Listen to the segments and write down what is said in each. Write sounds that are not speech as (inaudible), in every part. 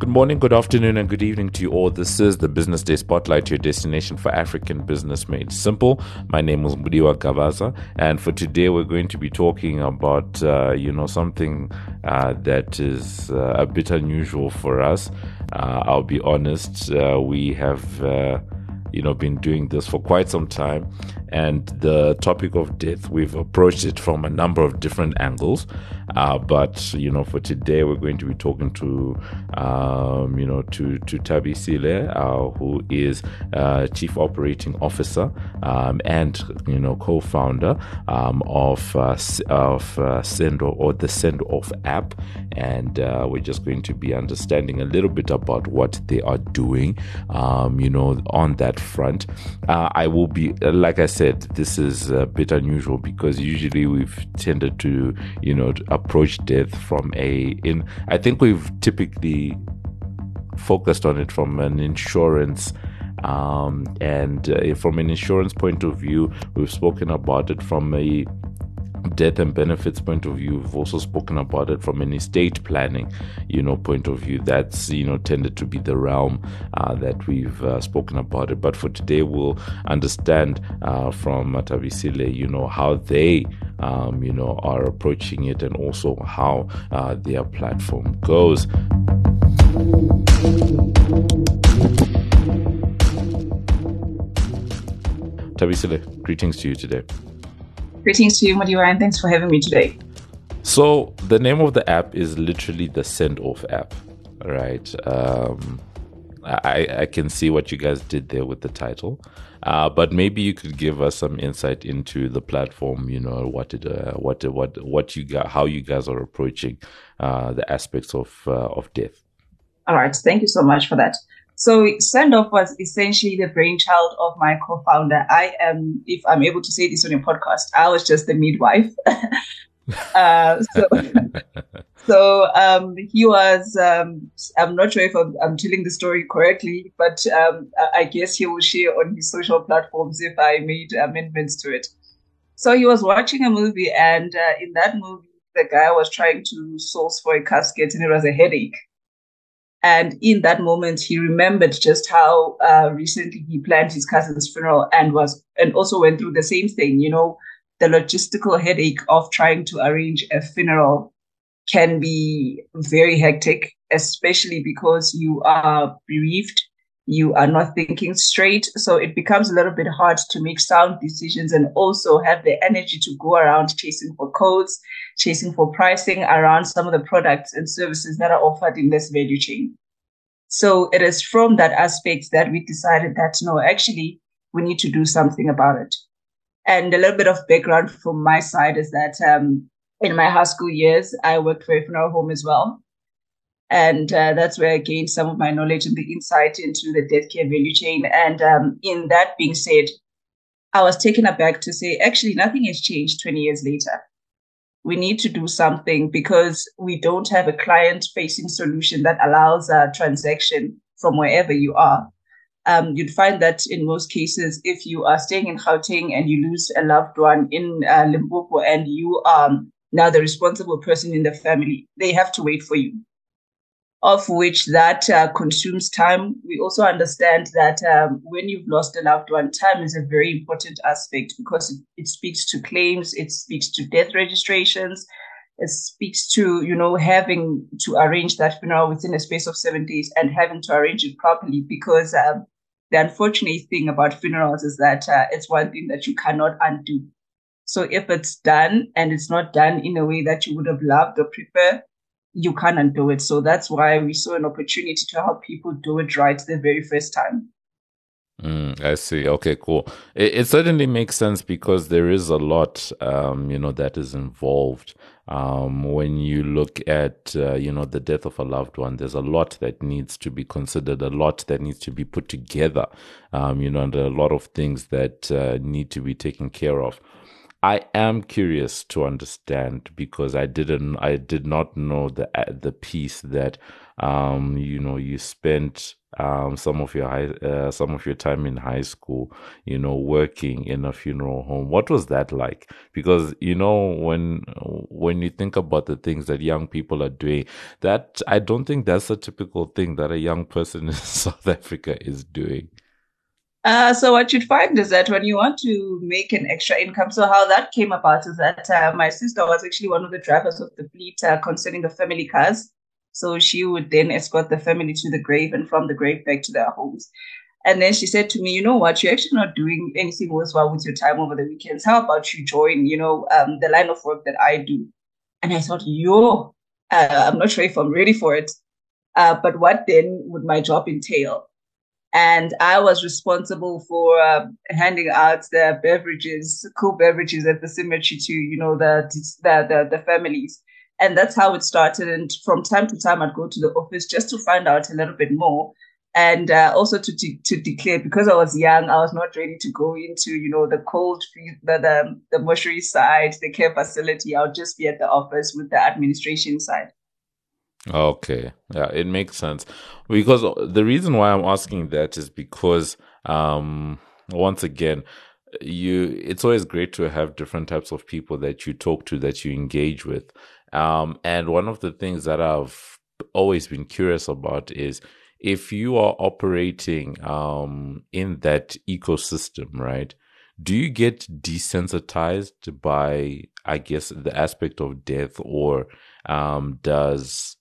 Good morning, good afternoon, and good evening to you all. This is the Business Day Spotlight, your destination for African business made simple. My name is Mudiwa Gavaza, and for today, we're going to be talking about, uh, you know, something uh, that is uh, a bit unusual for us. Uh, I'll be honest, uh, we have uh, you know been doing this for quite some time and the topic of death we've approached it from a number of different angles uh, but you know for today we're going to be talking to um, you know to to Thabisile uh, who is uh, chief operating officer um, and you know co-founder um, of uh, of uh, Send or the Send Off app. And uh, we're just going to be understanding a little bit about what they are doing um, you know on that front. I will be like I said said, this is a bit unusual because usually we've tended to, you know, approach death from a in. I think we've typically focused on it from an insurance. Um, and uh, from an insurance point of view, we've spoken about it from a death and benefits point of view. We've also spoken about it from an estate planning you know point of view. That's you know tended to be the realm uh, that we've uh, spoken about it. But for today we'll understand uh, from Thabisile you know how they um, you know are approaching it and also how uh, their platform goes. Thabisile, greetings to you today. Greetings to you, Mudiwa, and thanks for having me today. So, the name of the app is literally the Send Off app, right? Um, I, I can see what you guys did there with the title, uh, but maybe you could give us some insight into the platform. You know what it, uh, what what what you got, how you guys are approaching uh, the aspects of uh, of death. All right, thank you so much for that. So Send Off was essentially the brainchild of my co-founder. I am, if I'm able to say this on your podcast, I was just the midwife. (laughs) uh, so, (laughs) so um, he was. Um, I'm not sure if I'm, I'm, telling the story correctly, but um, I guess he will share on his social platforms if I made amendments to it. So he was watching a movie, and uh, in that movie, the guy was trying to source for a casket, and it was a headache. And in that moment, he remembered just how uh, recently he planned his cousin's funeral and was, and also went through the same thing. You know, the logistical headache of trying to arrange a funeral can be very hectic, especially because you are bereaved you are not thinking straight. So it becomes a little bit hard to make sound decisions and also have the energy to go around chasing for codes, chasing for pricing around some of the products and services that are offered in this value chain. So it is from that aspect that we decided that no, actually, we need to do something about it. And a little bit of background from my side is that um, in my high school years, I worked for a funeral home as well. And uh, that's where I gained some of my knowledge and the insight into the death care value chain. And um, in that being said, I was taken aback to say, actually, nothing has changed 20 years later. We need to do something because we don't have a client facing solution that allows a transaction from wherever you are. Um, you'd find that in most cases, if you are staying in Gauteng and you lose a loved one in uh, Limpopo and you are now the responsible person in the family, they have to wait for you of which that uh, consumes time. We also understand that um, when you've lost a loved one, time is a very important aspect because it, it, speaks to claims, it speaks to death registrations, it speaks to you know having to arrange that funeral within a space of seven days and having to arrange it properly because um, the unfortunate thing about funerals is that uh, it's one thing that you cannot undo. So if it's done and it's not done in a way that you would have loved or prefer, you cannot do it. So that's why we saw an opportunity to help people do it right the very first time. Mm, I see. Okay, cool. It, it, certainly makes sense because there is a lot, um, you know, that is involved. Um, when you look at, uh, you know, the death of a loved one, there's a lot that needs to be considered, a lot that needs to be put together, um, you know, and a lot of things that uh, need to be taken care of. I am curious to understand because I didn't, I did not know the the piece that, um, you know, you spent um, some of your high, uh, some of your time in high school, you know, working in a funeral home. What was that like? Because you know, when when you think about the things that young people are doing, that I don't think that's a typical thing that a young person (laughs) in South Africa is doing. Uh, so what you'd find is that when you want to make an extra income, so how that came about is that uh, my sister was actually one of the drivers of the fleet uh, concerning the family cars. So she would then escort the family to the grave and from the grave back to their homes. And then she said to me, you know what, you're actually not doing anything worthwhile with your time over the weekends. How about you join, you know, um, the line of work that I do? And I thought, yo, uh, I'm not sure if I'm ready for it. Uh, but what then would my job entail? And I was responsible for uh, handing out the beverages, cool beverages at the cemetery to you know the, the the the, families, and that's how it started. And from time to time, I'd go to the office just to find out a little bit more, and uh, also to, to to declare because I was young, I was not ready to go into you know the cold the the, the mortuary side, the care facility. I'll just be at the office with the administration side. Okay, yeah, it makes sense. Because the reason why I'm asking that is because um once again you it's always great to have different types of people that you talk to that you engage with. Um and one of the things that I've always been curious about is if you are operating um in that ecosystem right do you get desensitized by i guess the aspect of death or um does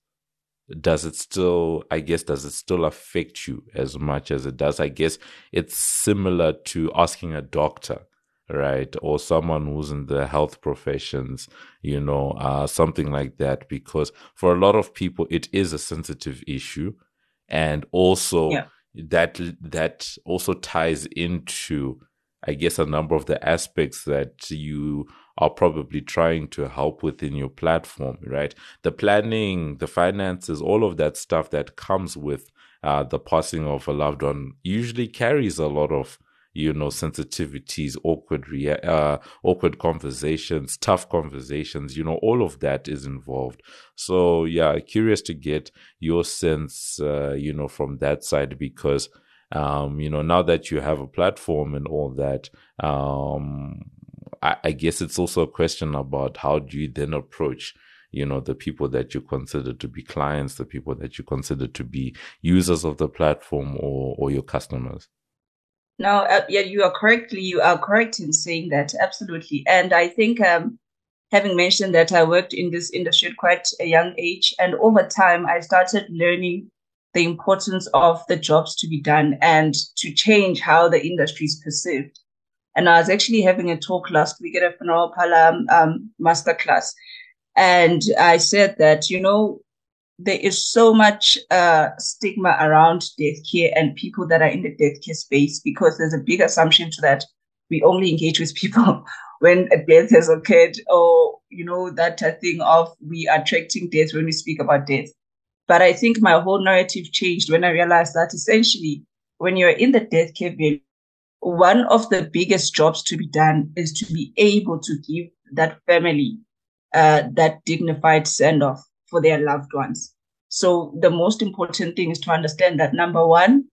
does it still i guess does it still affect you as much as it does? I guess it's similar to asking a doctor right? Or someone who's in the health professions you know uh, something like that. Because for a lot of people it is a sensitive issue. And also yeah. that that also ties into i guess a number of the aspects that you are probably trying to help within your platform, right? The planning, the finances, all of that stuff that comes with uh, the passing of a loved one usually carries a lot of you know sensitivities awkward rea- uh, awkward conversations tough conversations you know all of that is involved so yeah curious to get your sense uh, you know from that side because um, you know now that you have a platform and all that um, I, I guess it's also a question about how do you then approach you know the people that you consider to be clients the people that you consider to be users of the platform or or your customers? No uh, yeah you are correctly you are correct in saying that absolutely. And i think um, having mentioned that i worked in this industry at quite a young age and over time i started learning the importance of the jobs to be done and to change how the industry is perceived and I was actually having a talk last week at a Funeral Parlour um, masterclass. And I said that, you know, there is so much uh, stigma around death care and people that are in the death care space because there's a big assumption to that we only engage with people (laughs) when a death has occurred or, you know, that thing of we are attracting death when we speak about death. But I think my whole narrative changed when I realized that essentially when you're in the death care one of the biggest jobs to be done is to be able to give that family uh, that dignified send off for their loved ones. So the most important thing is to understand that number one,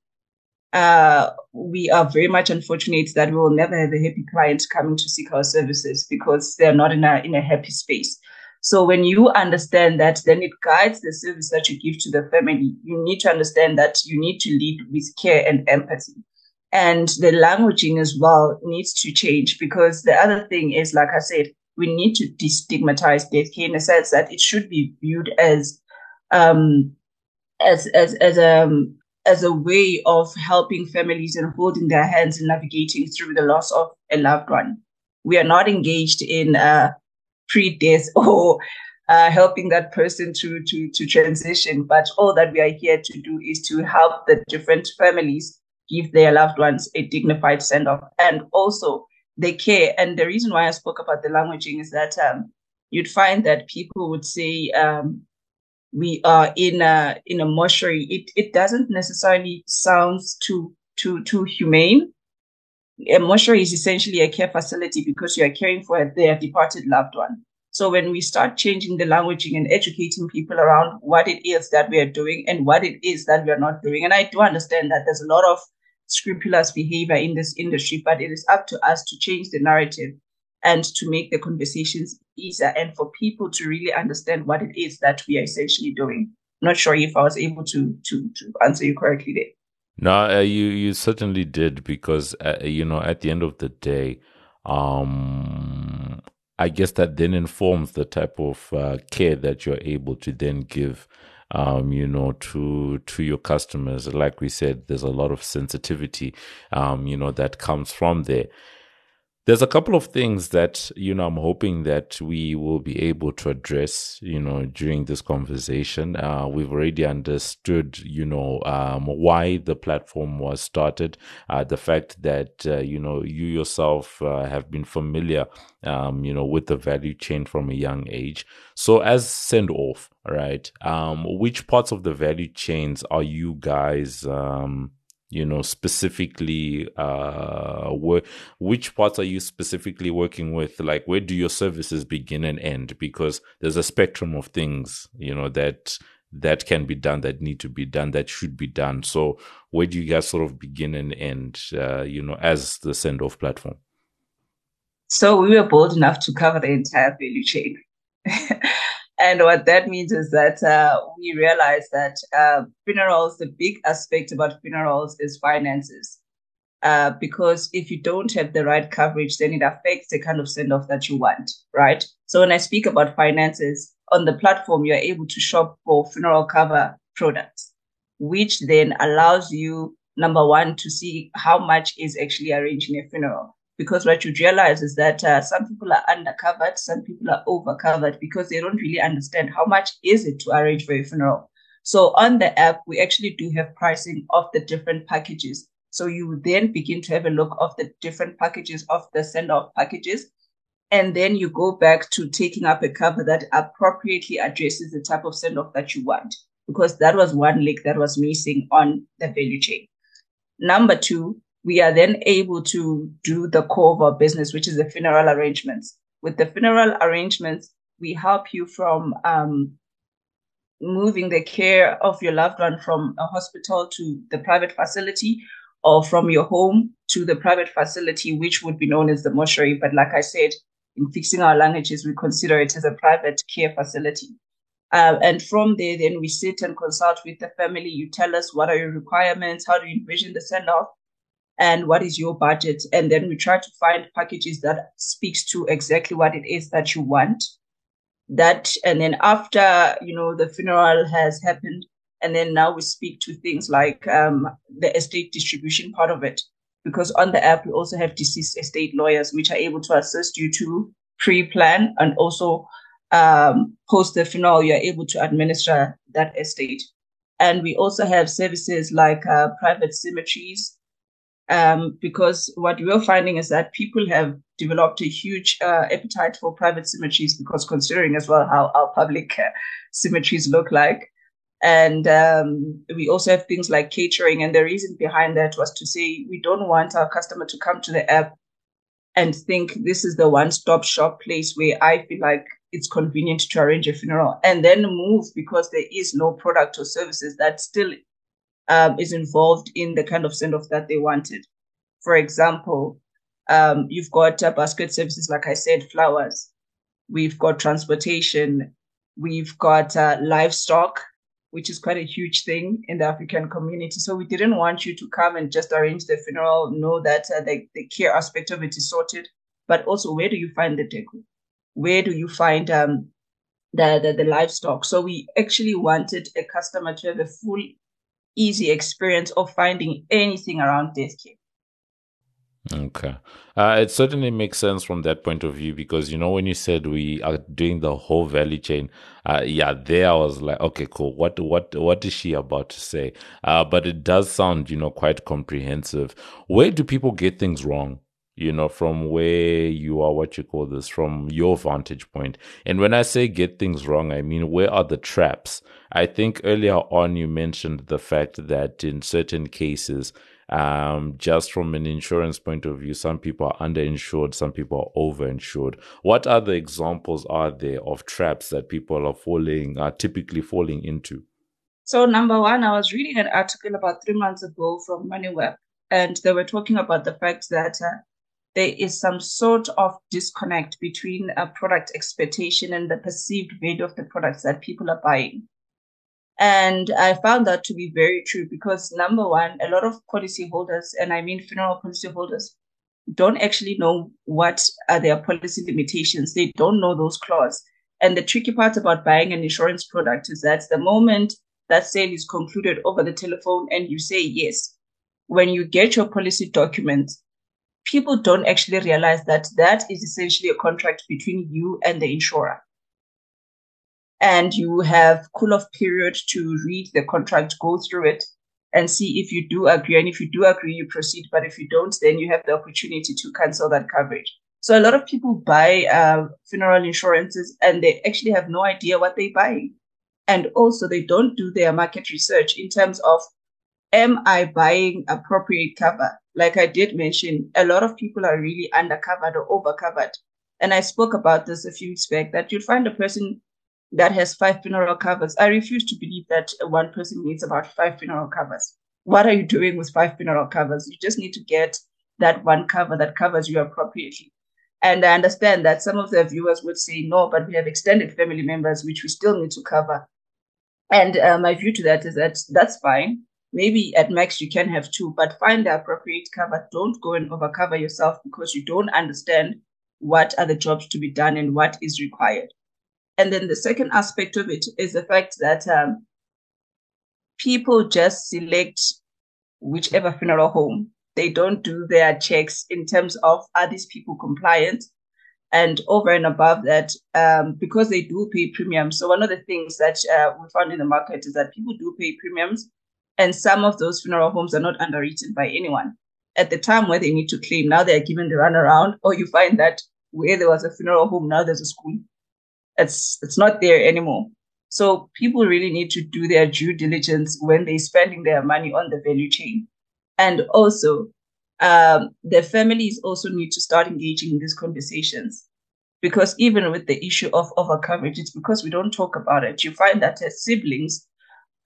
uh, we are very much unfortunate that we will never have a happy client coming to seek our services because they're not in a in a happy space. So when you understand that, then it guides the service that you give to the family. You need to understand that you need to lead with care and empathy and the languaging as well needs to change because the other thing is, like I said, we need to destigmatize death care in the sense that it should be viewed as, um, as as as a um, as a way of helping families and holding their hands and navigating through the loss of a loved one. We are not engaged in uh, pre-death (laughs) or uh, helping that person to to to transition, but all that we are here to do is to help the different families give their loved ones a dignified send off and also they care. And the reason why I spoke about the languaging is that um, you'd find that people would say, um, we are in a in a mortuary. It it doesn't necessarily sound too too too humane. a mortuary is essentially a care facility because you are caring for their departed loved one. So when we start changing the languaging and educating people around what it is that we are doing and what it is that we are not doing, and I do understand that there's a lot of scrupulous behavior in this industry, but it is up to us to change the narrative and to make the conversations easier and for people to really understand what it is that we are essentially doing. Not sure if I was able to to to answer you correctly there. No, uh, you you certainly did because uh, you know at the end of the day, um, I guess that then informs the type of uh, care that you're able to then give, um, you know, to to your customers. Like we said, there's a lot of sensitivity, um, you know, that comes from there. There's a couple of things that, you know, I'm hoping that we will be able to address, you know, during this conversation. Uh, we've already understood, you know, um, why the platform was started, uh, the fact that, uh, you know, you yourself uh, have been familiar, um, you know, with the value chain from a young age. So as send off, right, um, which parts of the value chains are you guys, um, you know specifically uh which parts are you specifically working with? Like where do your services begin and end? Because there's a spectrum of things you know that that can be done that need to be done that should be done. So where do you guys sort of begin and end uh, you know as the send off platform? So we were bold enough to cover the entire value chain (laughs) And what that means is that uh, we realize that uh, funerals, the big aspect about funerals is finances. Uh, because if you don't have the right coverage, then it affects the kind of send off that you want, right? So when I speak about finances on the platform, you're able to shop for funeral cover products, which then allows you, number one, to see how much is actually arranging a funeral because what you realize is that uh, some people are undercovered, some people are overcovered because they don't really understand how much is it to arrange for a funeral. So on the app, we actually do have pricing of the different packages. So you then begin to have a look of the different packages of the send off packages. And then you go back to taking up a cover that appropriately addresses the type of send off that you want, because that was one link that was missing on the value chain. Number two, we are then able to do the core of our business, which is the funeral arrangements. With the funeral arrangements, we help you from um, moving the care of your loved one from a hospital to the private facility or from your home to the private facility, which would be known as the mortuary. But like I said, in fixing our languages, we consider it as a private care facility. Uh, and from there, then we sit and consult with the family. You tell us what are your requirements, how do you envision the send off, and what is your budget? And then we try to find packages that speaks to exactly what it is that you want. That and then after you know the funeral has happened and then now we speak to things like um, the estate distribution part of it. Because on the app we also have deceased estate lawyers which are able to assist you to pre-plan and also um, post the funeral you're able to administer that estate. And we also have services like uh, private cemeteries um, because what we're finding is that people have developed a huge uh, appetite for private cemeteries because considering as well how our public uh, cemeteries look like. And um, we also have things like catering. And the reason behind that was to say we don't want our customer to come to the app and think this is the one stop shop place where I feel like it's convenient to arrange a funeral and then move because there is no product or services that still um, is involved in the kind of send off that they wanted. For example, um, you've got uh, casket services, like I said, flowers. We've got transportation. We've got uh, livestock, which is quite a huge thing in the African community. So we didn't want you to come and just arrange the funeral, know that uh, the, the care aspect of it is sorted, but also where do you find the decor? Where do you find um, the, the, the livestock? So we actually wanted a customer to have a full easy experience of finding anything around death care. Okay. Uh, it certainly makes sense from that point of view because, you know, when you said we are doing the whole value chain, uh, yeah, there I was like, okay, cool. What, what, what is she about to say? Uh, but it does sound, you know, quite comprehensive. Where do people get things wrong? You know, from where you are, what you call this, from your vantage point. And when I say get things wrong, I mean, where are the traps? I think earlier on you mentioned the fact that in certain cases, um, just from an insurance point of view, some people are underinsured, some people are overinsured. What other examples are there of traps that people are falling, are typically falling into? So, number one, I was reading an article about three months ago from MoneyWeb, and they were talking about the fact that uh, there is some sort of disconnect between a product expectation and the perceived value of the products that people are buying. And I found that to be very true because number one, a lot of policyholders, and I mean funeral policyholders, don't actually know what are their policy limitations. They don't know those clauses. And the tricky part about buying an insurance product is that the moment that sale is concluded over the telephone and you say yes, when you get your policy document, people don't actually realize that that is essentially a contract between you and the insurer. And you have cool off period to read the contract, go through it and see if you do agree. And if you do agree, you proceed. But if you don't, then you have the opportunity to cancel that coverage. So a lot of people buy uh, funeral insurances and they actually have no idea what they're buying. And also they don't do their market research in terms of am I buying appropriate cover? Like I did mention, a lot of people are really undercovered or overcovered. And I spoke about this a few weeks back that you'd find a person that has five funeral covers. I refuse to believe that one person needs about five funeral covers. What are you doing with five funeral covers? You just need to get that one cover that covers you appropriately. And I understand that some of the viewers would say, no, but we have extended family members, which we still need to cover. And uh, my view to that is that that's fine maybe at max you can have two, but find the appropriate cover. Don't go and overcover yourself because you don't understand what are the jobs to be done and what is required. And then the second aspect of it is the fact that um, people just select whichever funeral home. They don't do their checks in terms of are these people compliant? And over and above that, um, because they do pay premiums. So one of the things that uh, we found in the market is that people do pay premiums and some of those funeral homes are not underwritten by anyone. At the time where they need to claim, now they're given the runaround, or you find that where there was a funeral home, now there's a school. It's it's not there anymore. So people really need to do their due diligence when they're spending their money on the value chain. And also, um, the families also need to start engaging in these conversations. Because even with the issue of over coverage, it's because we don't talk about it. You find that as siblings,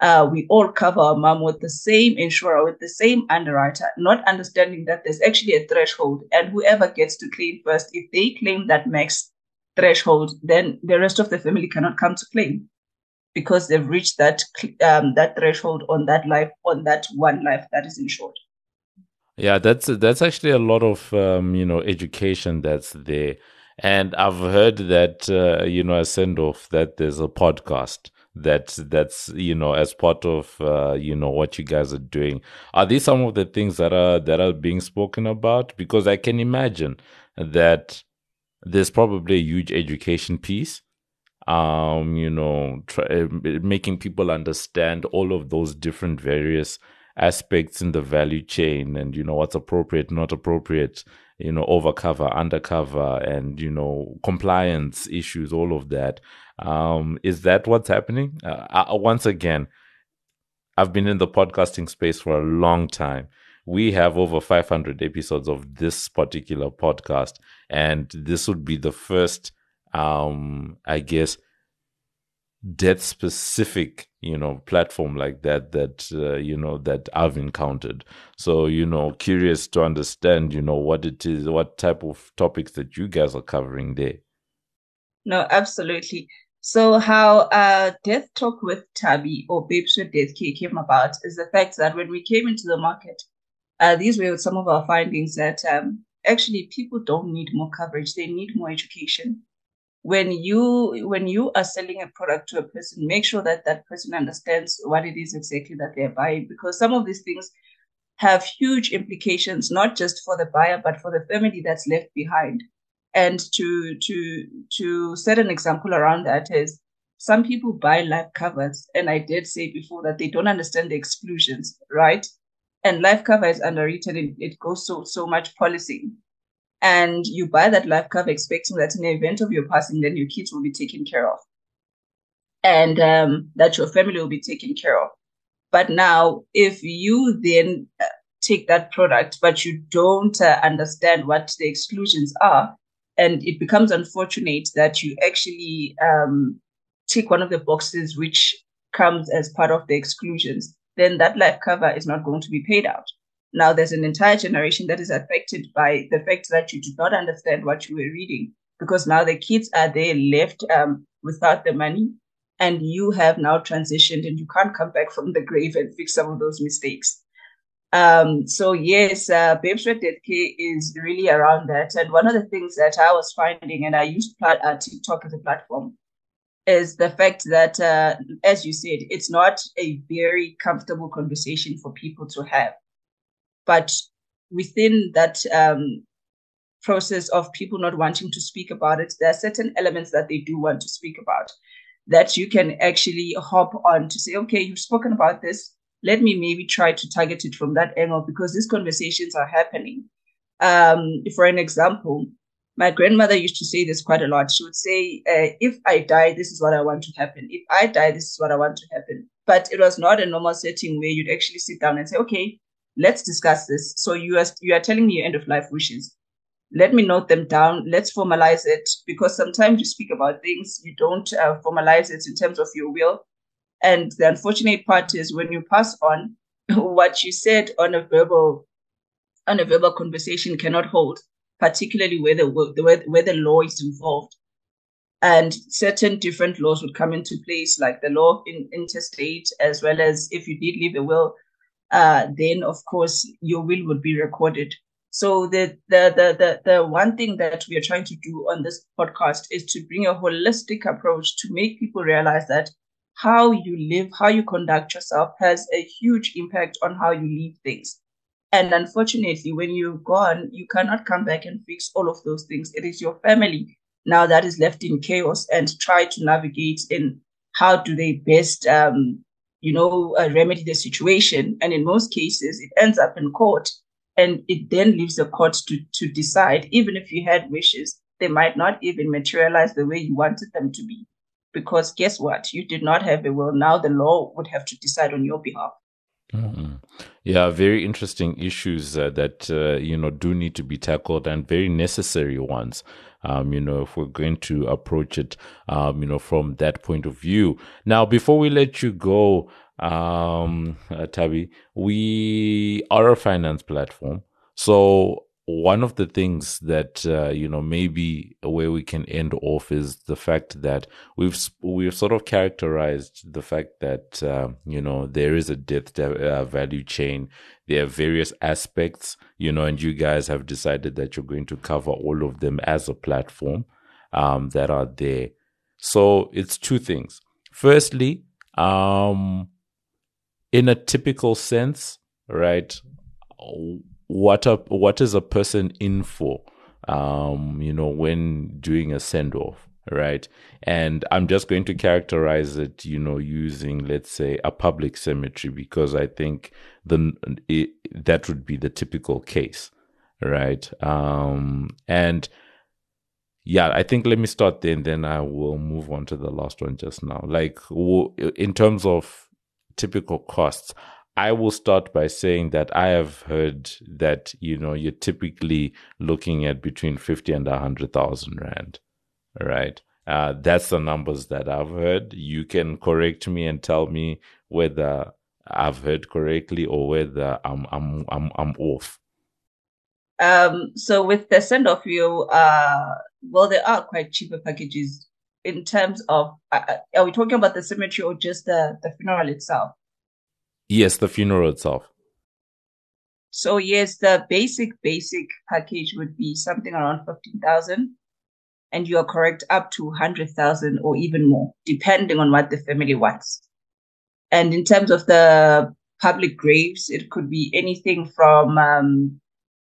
uh, we all cover our mom with the same insurer, with the same underwriter, not understanding that there's actually a threshold. And whoever gets to claim first, if they claim that max threshold, then the rest of the family cannot come to claim because they've reached that um, that threshold on that life, on that one life that is insured. Yeah, that's that's actually a lot of um, you know education that's there, and I've heard that uh, you know a send off that there's a podcast that that's you know as part of uh, you know what you guys are doing. Are these some of the things that are that are being spoken about? Because i can imagine that there's probably a huge education piece um you know try, eh, making people understand all of those different various aspects in the value chain and you know what's appropriate not appropriate you know overcover undercover and you know compliance issues all of that um, is that what's happening? Uh, I, once again, I've been in the podcasting space for a long time. We have over 500 episodes of this particular podcast, and this would be the first, um, I guess, death specific you know platform like that that uh, you know that i've encountered so you know curious to understand you know what it is what type of topics that you guys are covering there no absolutely so how uh, Death Talk with Tabby or Babes with Death Care came about is the fact that when we came into the market, uh, these were some of our findings that um, actually people don't need more coverage; they need more education. When you when you are selling a product to a person, make sure that that person understands what it is exactly that they're buying, because some of these things have huge implications, not just for the buyer but for the family that's left behind. And to to to set an example around that is some people buy life covers, and I did say before that they don't understand the exclusions, right? And life cover is underwritten; it, it goes so so much policy, and you buy that life cover expecting that in the event of your passing, then your kids will be taken care of, and um, that your family will be taken care of. But now, if you then uh, take that product, but you don't uh, understand what the exclusions are. And it becomes unfortunate that you actually um, tick one of the boxes which comes as part of the exclusions, then that life cover is not going to be paid out. Now, there's an entire generation that is affected by the fact that you did not understand what you were reading because now the kids are there left um, without the money and you have now transitioned and you can't come back from the grave and fix some of those mistakes. Um, so yes, uh, Babes Red Death Care is really around that. And one of the things that I was finding, and I used uh, TikTok as a platform, is the fact that, uh, as you said, it's not a very comfortable conversation for people to have. But within that um, process of people not wanting to speak about it, there are certain elements that they do want to speak about that you can actually hop on to say, okay, you've spoken about this. Let me maybe try to target it from that angle because these conversations are happening. Um, for an example, my grandmother used to say this quite a lot. She would say, uh, if I die, this is what I want to happen. If I die, this is what I want to happen. But it was not a normal setting where you'd actually sit down and say, okay, let's discuss this. So you are, you are telling me your end of life wishes. Let me note them down. Let's formalize it because sometimes you speak about things, you don't uh, formalize it in terms of your will. And the unfortunate part is when you pass on, (laughs) what you said on a verbal on a verbal conversation cannot hold, particularly where the where, where the law is involved. And certain different laws would come into place, like the law in intestate, as well as if you did leave a will, uh, then of course your will would be recorded. So the, the the the the one thing that we are trying to do on this podcast is to bring a holistic approach to make people realize that how you live, how you conduct yourself has a huge impact on how you leave things. And unfortunately, when you're gone, you cannot come back and fix all of those things. It is your family now that is left in chaos and try to navigate in how do they best um, you know, uh, remedy the situation. And in most cases, it ends up in court and it then leaves the court to, to decide, even if you had wishes, they might not even materialize the way you wanted them to be. Because guess what? You did not have a will. Now the law would have to decide on your behalf. Mm-hmm. Yeah, very interesting issues uh, that uh, you know do need to be tackled and very necessary ones. Um, you know, if we're going to approach it, um, you know, from that point of view. Now, before we let you go, um, uh, Tabi, we are a finance platform, so one of the things that uh, you know maybe where we can end off is the fact that we've we've sort of characterized the fact that uh, you know there is a death uh, value chain. There are various aspects you know and you guys have decided that you're going to cover all of them as a platform um, that are there. So it's two things. Firstly um, in a typical sense right what a what is a person in for um you know when doing a send off right? And i'm just going to characterize it you know using let's say a public cemetery because i think the it, that would be the typical case right? Um and yeah i think let me start there and then i will move on to the last one just now. Like in terms of typical costs I will start by saying that I have heard that you know you're typically looking at between fifty and a hundred thousand rand, right? Uh, that's the numbers that I've heard. You can correct me and tell me whether I've heard correctly or whether I'm I'm I'm I'm off. Um, so with the send off, you uh, well, there are quite cheaper packages in terms of. Uh, uh are we talking about the cemetery or just the the funeral itself? Yes, the funeral itself. So yes, the basic basic package would be something around fifteen thousand, and you are correct up to hundred thousand or even more, depending on what the family wants. And in terms of the public graves, it could be anything from um,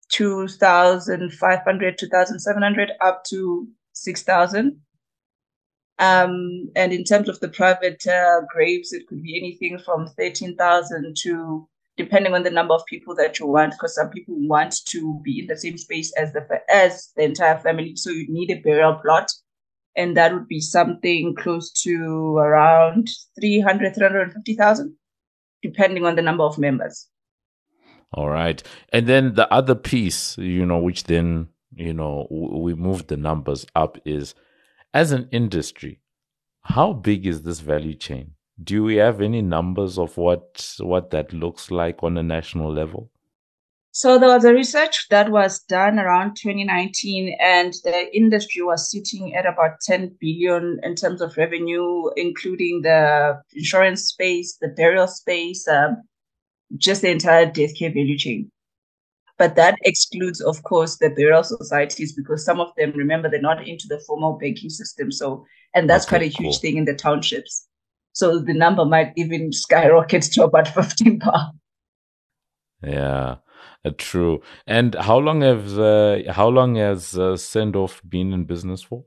2,500, 2,700 up to 6,000. Um, and in terms of the private uh, graves, it could be anything from 13,000 to, depending on the number of people that you want, because some people want to be in the same space as the, as the entire family. So you need a burial plot. And that would be something close to around 300, 350,000, depending on the number of members. All right. And then the other piece, you know, which then, you know, we moved the numbers up is as an industry, how big is this value chain? Do we have any numbers of what what that looks like on a national level? So there was a research that was done around 2019, and the industry was sitting at about 10 billion in terms of revenue, including the insurance space, the burial space, um, just the entire death care value chain. But that excludes, of course, the burial societies because some of them, remember, they're not into the formal banking system. So, and that's okay, quite a huge cool. thing in the townships. So the number might even skyrocket to about (laughs) 15 pounds. Yeah, uh, true. And how long have uh, how long has uh, Sendoff been in business for?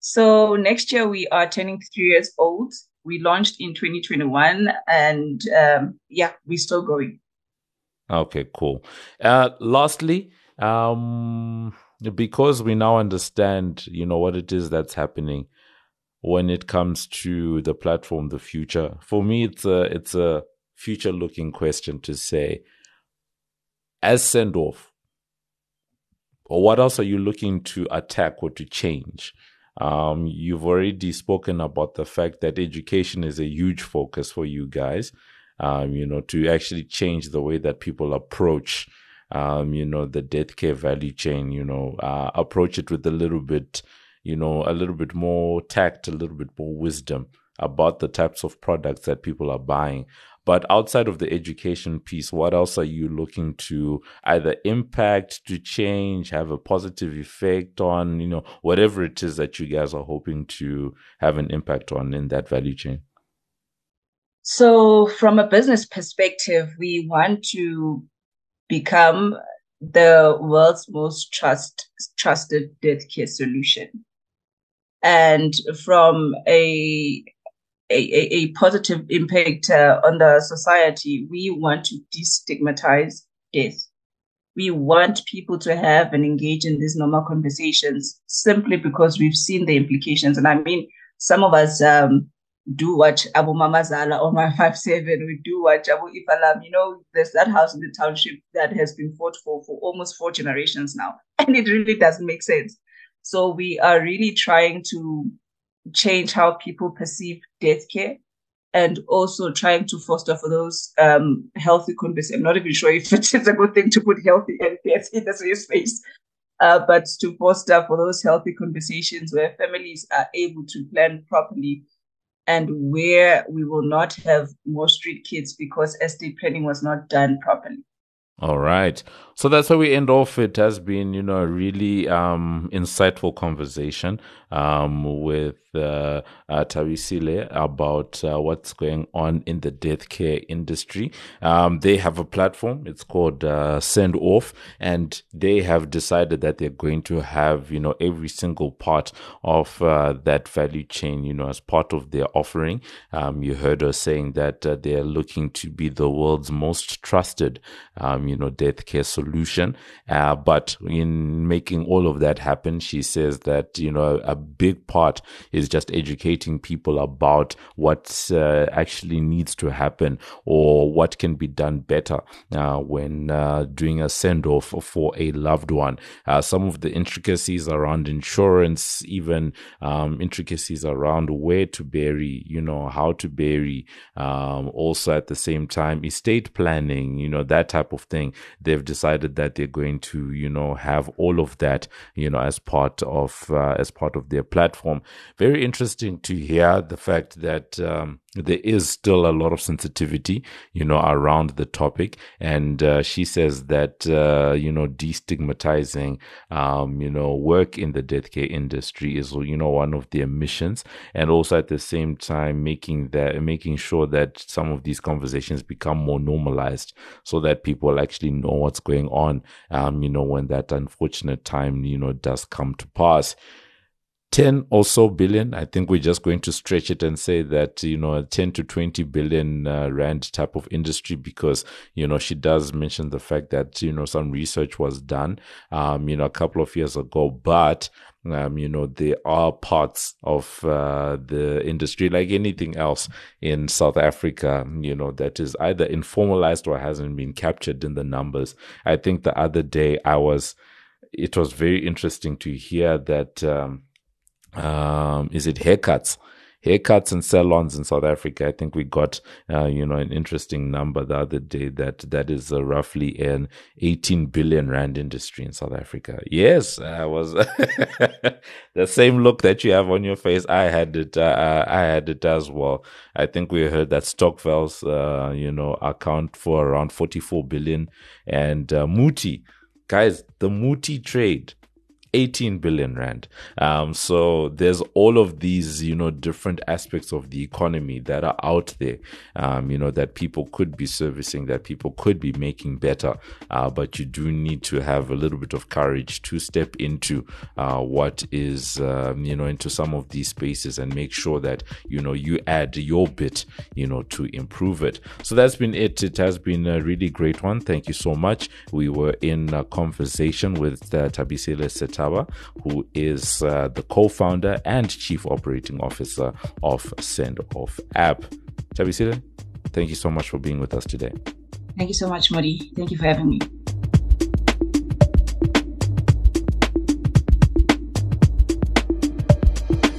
So next year we are turning three years old. We launched in 2021, and um, yeah, we're still going. Okay, cool. Uh, lastly, um, because we now understand, you know, what it is that's happening when it comes to the platform, the future. For me, it's a it's a future looking question to say, as send off, or what else are you looking to attack or to change? Um, you've already spoken about the fact that education is a huge focus for you guys. Um, you know, to actually change the way that people approach, um, you know, the death care value chain. You know, uh, approach it with a little bit, you know, a little bit more tact, a little bit more wisdom about the types of products that people are buying. But outside of the education piece, what else are you looking to either impact, to change, have a positive effect on, you know, whatever it is that you guys are hoping to have an impact on in that value chain? So, from a business perspective, we want to become the world's most trust, trusted death care solution. And from a a, a, positive impact uh, on the society, we want to destigmatize death. We want people to have and engage in these normal conversations simply because we've seen the implications. And I mean, some of us um, do watch Abu Mamazala on my (laughs) 5 7. We do watch Abu Ifalam. You know, there's that house in the township that has been fought for for almost four generations now. (laughs) And it really doesn't make sense. So we are really trying to change how people perceive death care and also trying to foster for those um, healthy conversations. I'm not even sure if (laughs) it is a good thing to put healthy and death in the same space, uh, but to foster for those healthy conversations where families are able to plan properly and where we will not have more street kids because estate planning was not done properly. All right. So that's how we end off. It has been, you know, a really um, insightful conversation um, with uh, uh, Thabisile about uh, what's going on in the death care industry. Um, they have a platform. It's called uh, Send Off, and they have decided that they're going to have, you know, every single part of uh, that value chain, you know, as part of their offering. Um, you heard her saying that uh, they're looking to be the world's most trusted, um, you know, death care solution. Uh, but in making all of that happen, she says that, you know, a big part is just educating people about what uh, actually needs to happen or what can be done better uh, when uh, doing a send off for a loved one. Uh, some of the intricacies around insurance, even um, intricacies around where to bury, you know, how to bury, um, also at the same time, estate planning, you know, that type of thing. They've decided that they're going to, you know, have all of that, you know, as part of uh, as part of their platform. Very interesting to hear the fact that um, there is still a lot of sensitivity, you know, around the topic. And uh, she says that, uh, you know, destigmatizing, um, you know, work in the death care industry is, you know, one of their missions. And also at the same time, making that, making sure that some of these conversations become more normalized so that people actually know what's going on, um, you know, when that unfortunate time, you know, does come to pass. 10 or so billion. I think we're just going to stretch it and say that, you know, a 10 to 20 billion uh, rand type of industry because, you know, she does mention the fact that, you know, some research was done, um, you know, a couple of years ago, but, um, you know, there are parts of uh, the industry, like anything else in South Africa, you know, that is either informalized or hasn't been captured in the numbers. I think the other day I was, it was very interesting to hear that, um, um, is it haircuts? Haircuts and salons in South Africa. I think we got, uh, you know, an interesting number the other day that that is uh, roughly an 18 billion rand industry in South Africa. Yes, I was (laughs) the same look that you have on your face. I had it. Uh, uh I had it as well. I think we heard that Stokvels, uh, you know, account for around 44 billion, and uh, Muti, guys, the Muti trade 18 billion rand. Um, so there's all of these, you know, different aspects of the economy that are out there, um, you know, that people could be servicing, that people could be making better. Uh, but you do need to have a little bit of courage to step into uh, what is, um, you know, into some of these spaces and make sure that, you know, you add your bit, you know, to improve it. So that's been it. It has been a really great one. Thank you so much. We were in a conversation with uh, Thabisile Who is uh, the co-founder and chief operating officer of Send Off app. Thabisile, thank you so much for being with us today. Thank you so much, Modi. Thank you for having me.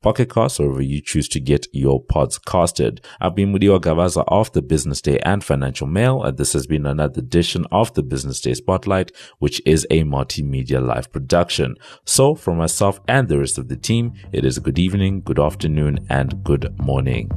Pocket Casts, or wherever you choose to get your pods casted. I've been Mudiwa Gavaza of the Business Day and Financial Mail. And this has been another edition of the Business Day Spotlight, which is a multimedia live production. So for myself and the rest of the team, it is a good evening, good afternoon, and good morning.